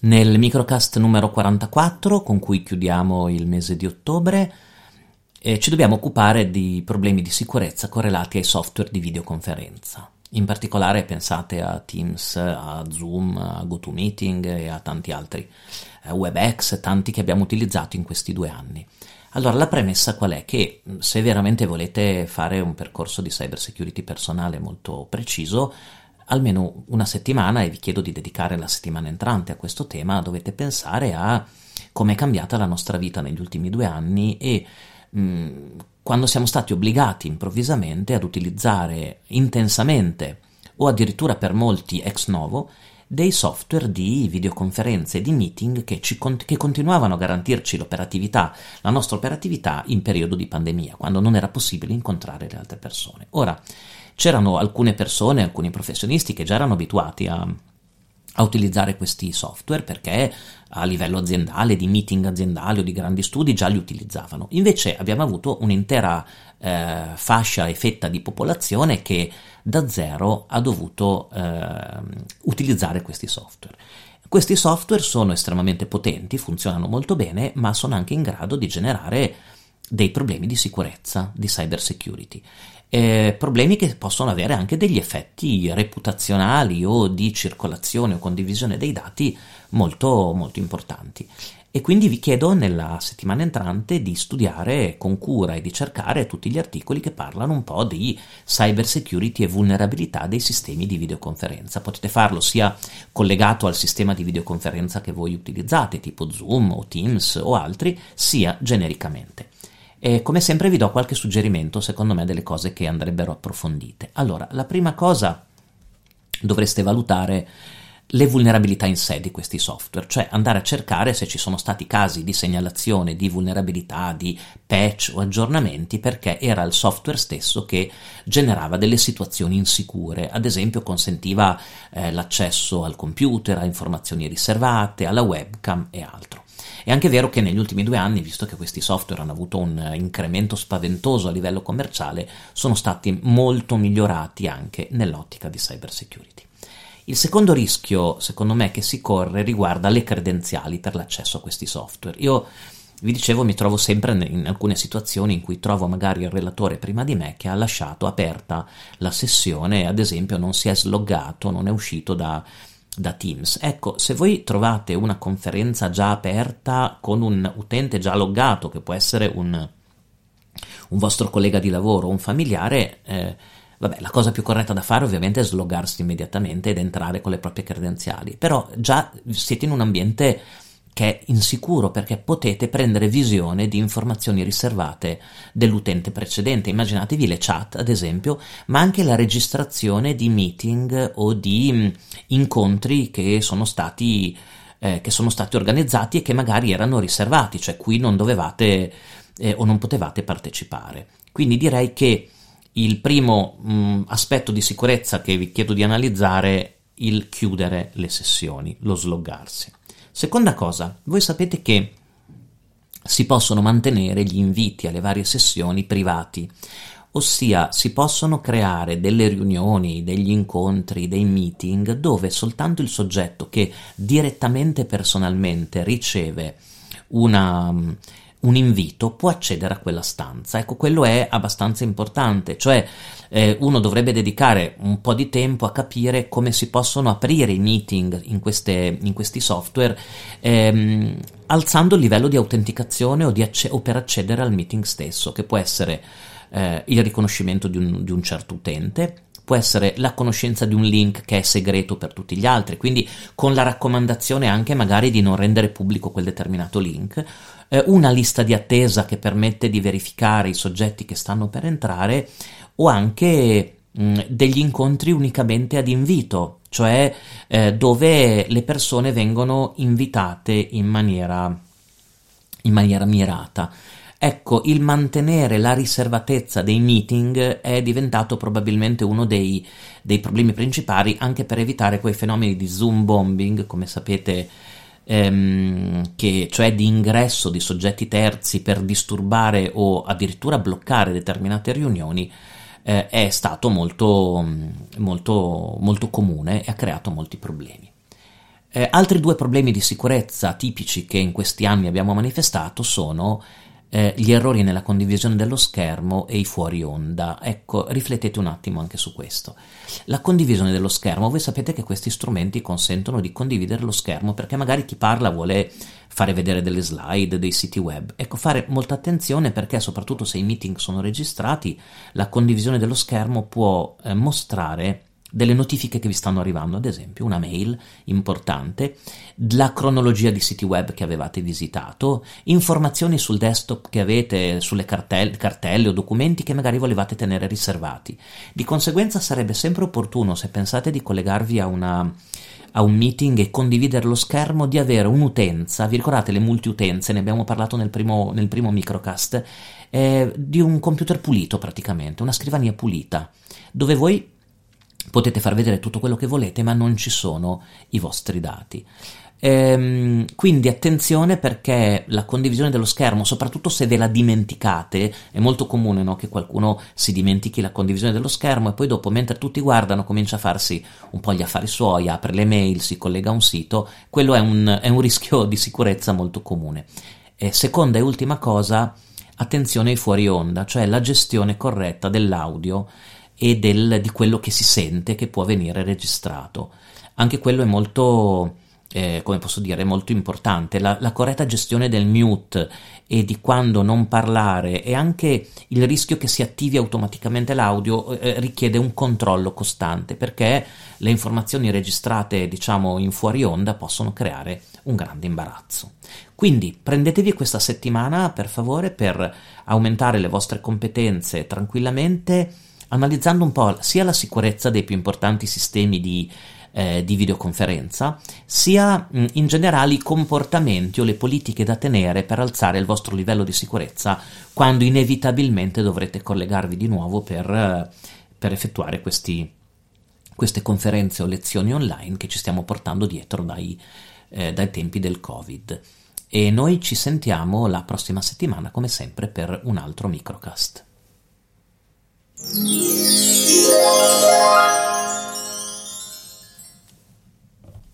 Nel microcast numero 44, con cui chiudiamo il mese di ottobre, eh, ci dobbiamo occupare di problemi di sicurezza correlati ai software di videoconferenza. In particolare pensate a Teams, a Zoom, a GoToMeeting e a tanti altri, a WebEx, tanti che abbiamo utilizzato in questi due anni. Allora, la premessa qual è? Che se veramente volete fare un percorso di cyber security personale molto preciso, almeno una settimana, e vi chiedo di dedicare la settimana entrante a questo tema, dovete pensare a come è cambiata la nostra vita negli ultimi due anni e mh, quando siamo stati obbligati improvvisamente ad utilizzare intensamente o addirittura per molti ex novo dei software di videoconferenze di meeting che, ci, che continuavano a garantirci l'operatività, la nostra operatività in periodo di pandemia, quando non era possibile incontrare le altre persone. Ora, c'erano alcune persone, alcuni professionisti che già erano abituati a, a utilizzare questi software perché a livello aziendale, di meeting aziendali o di grandi studi già li utilizzavano. Invece abbiamo avuto un'intera eh, fascia e fetta di popolazione che da zero ha dovuto eh, utilizzare questi software. Questi software sono estremamente potenti, funzionano molto bene, ma sono anche in grado di generare dei problemi di sicurezza, di cyber security eh, problemi che possono avere anche degli effetti reputazionali o di circolazione o condivisione dei dati molto, molto importanti. E quindi vi chiedo nella settimana entrante di studiare con cura e di cercare tutti gli articoli che parlano un po' di cyber security e vulnerabilità dei sistemi di videoconferenza. Potete farlo sia collegato al sistema di videoconferenza che voi utilizzate, tipo Zoom o Teams o altri, sia genericamente. E come sempre vi do qualche suggerimento, secondo me, delle cose che andrebbero approfondite. Allora, la prima cosa dovreste valutare le vulnerabilità in sé di questi software, cioè andare a cercare se ci sono stati casi di segnalazione di vulnerabilità, di patch o aggiornamenti, perché era il software stesso che generava delle situazioni insicure, ad esempio consentiva eh, l'accesso al computer, a informazioni riservate, alla webcam e altro. È anche vero che negli ultimi due anni, visto che questi software hanno avuto un incremento spaventoso a livello commerciale, sono stati molto migliorati anche nell'ottica di cyber security. Il secondo rischio, secondo me, che si corre riguarda le credenziali per l'accesso a questi software. Io vi dicevo, mi trovo sempre in alcune situazioni in cui trovo magari il relatore prima di me che ha lasciato aperta la sessione, ad esempio non si è sloggato, non è uscito da, da Teams. Ecco, se voi trovate una conferenza già aperta con un utente già loggato, che può essere un, un vostro collega di lavoro un familiare, eh, vabbè, la cosa più corretta da fare ovviamente è sloggarsi immediatamente ed entrare con le proprie credenziali, però già siete in un ambiente che è insicuro perché potete prendere visione di informazioni riservate dell'utente precedente. Immaginatevi le chat, ad esempio, ma anche la registrazione di meeting o di mm, incontri che sono stati eh, che sono stati organizzati e che magari erano riservati, cioè qui non dovevate eh, o non potevate partecipare. Quindi direi che il primo mh, mm, aspetto di sicurezza che vi chiedo di analizzare è il chiudere le sessioni, lo sloggarsi. Seconda cosa, voi sapete che si possono mantenere gli inviti alle varie sessioni privati, ossia si possono creare delle riunioni, degli incontri, dei meeting dove soltanto il soggetto che direttamente personalmente riceve una un invito può accedere a quella stanza. Ecco, quello è abbastanza importante, cioè eh, uno dovrebbe dedicare un po' di tempo a capire come si possono aprire i meeting in, queste, in questi software, ehm, alzando il livello di autenticazione o, di acce- o, per accedere al meeting stesso, che può essere eh, il riconoscimento di un, di un certo utente, può essere la conoscenza di un link che è segreto per tutti gli altri, quindi con la raccomandazione anche magari di non rendere pubblico quel determinato link, eh, una lista di attesa che permette di verificare i soggetti che stanno per entrare o anche mh, degli incontri unicamente ad invito, cioè eh, dove le persone vengono invitate in maniera, in maniera mirata. Ecco, il mantenere la riservatezza dei meeting è diventato probabilmente uno dei, dei problemi principali anche per evitare quei fenomeni di zoom bombing, come sapete, ehm, che, cioè di ingresso di soggetti terzi per disturbare o addirittura bloccare determinate riunioni eh, è stato molto, molto, molto comune e ha creato molti problemi. Eh, altri due problemi di sicurezza tipici che in questi anni abbiamo manifestato sono eh, gli errori nella condivisione dello schermo e i fuori onda. Ecco, riflettete un attimo anche su questo. La condivisione dello schermo, voi sapete che questi strumenti consentono di condividere lo schermo perché magari chi parla vuole fare vedere delle slide, dei siti web. Ecco, fare molta attenzione perché soprattutto se i meeting sono registrati, la condivisione dello schermo può eh, mostrare delle notifiche che vi stanno arrivando, ad esempio una mail importante, la cronologia di siti web che avevate visitato, informazioni sul desktop che avete, sulle cartelle, cartelle o documenti che magari volevate tenere riservati. Di conseguenza sarebbe sempre opportuno, se pensate di collegarvi a una a un meeting e condividere lo schermo di avere un'utenza, vi ricordate le multiutenze, ne abbiamo parlato nel primo, nel primo microcast, eh, di un computer pulito praticamente, una scrivania pulita, dove voi potete far vedere tutto quello che volete, ma non ci sono i vostri dati. Ehm, quindi attenzione perché la condivisione dello schermo, soprattutto se ve la dimenticate, è molto comune no? che qualcuno si dimentichi la condivisione dello schermo e poi dopo, mentre tutti guardano, comincia a farsi un po' gli affari suoi, apre le mail, si collega a un sito. Quello è un, è un rischio di sicurezza molto comune. E seconda e ultima cosa, attenzione ai fuori onda, cioè la gestione corretta dell'audio e del, di quello che si sente che può venire registrato. Anche quello è molto, eh, come posso dire, molto importante. La, la, corretta gestione del mute e di quando non parlare e anche il rischio che si attivi automaticamente l'audio eh, richiede un controllo costante perché le informazioni registrate, diciamo, in fuori onda possono creare un grande imbarazzo. Quindi prendetevi questa settimana per favore per aumentare le vostre competenze tranquillamente analizzando un po' sia la sicurezza dei più importanti sistemi di, eh, di videoconferenza, sia in generale i comportamenti o le politiche da tenere per alzare il vostro livello di sicurezza quando inevitabilmente dovrete collegarvi di nuovo per, eh, per effettuare questi, queste conferenze o lezioni online che ci stiamo portando dietro dai, eh, dai tempi del Covid. E noi ci sentiamo la prossima settimana, come sempre, per un altro microcast. Yeah.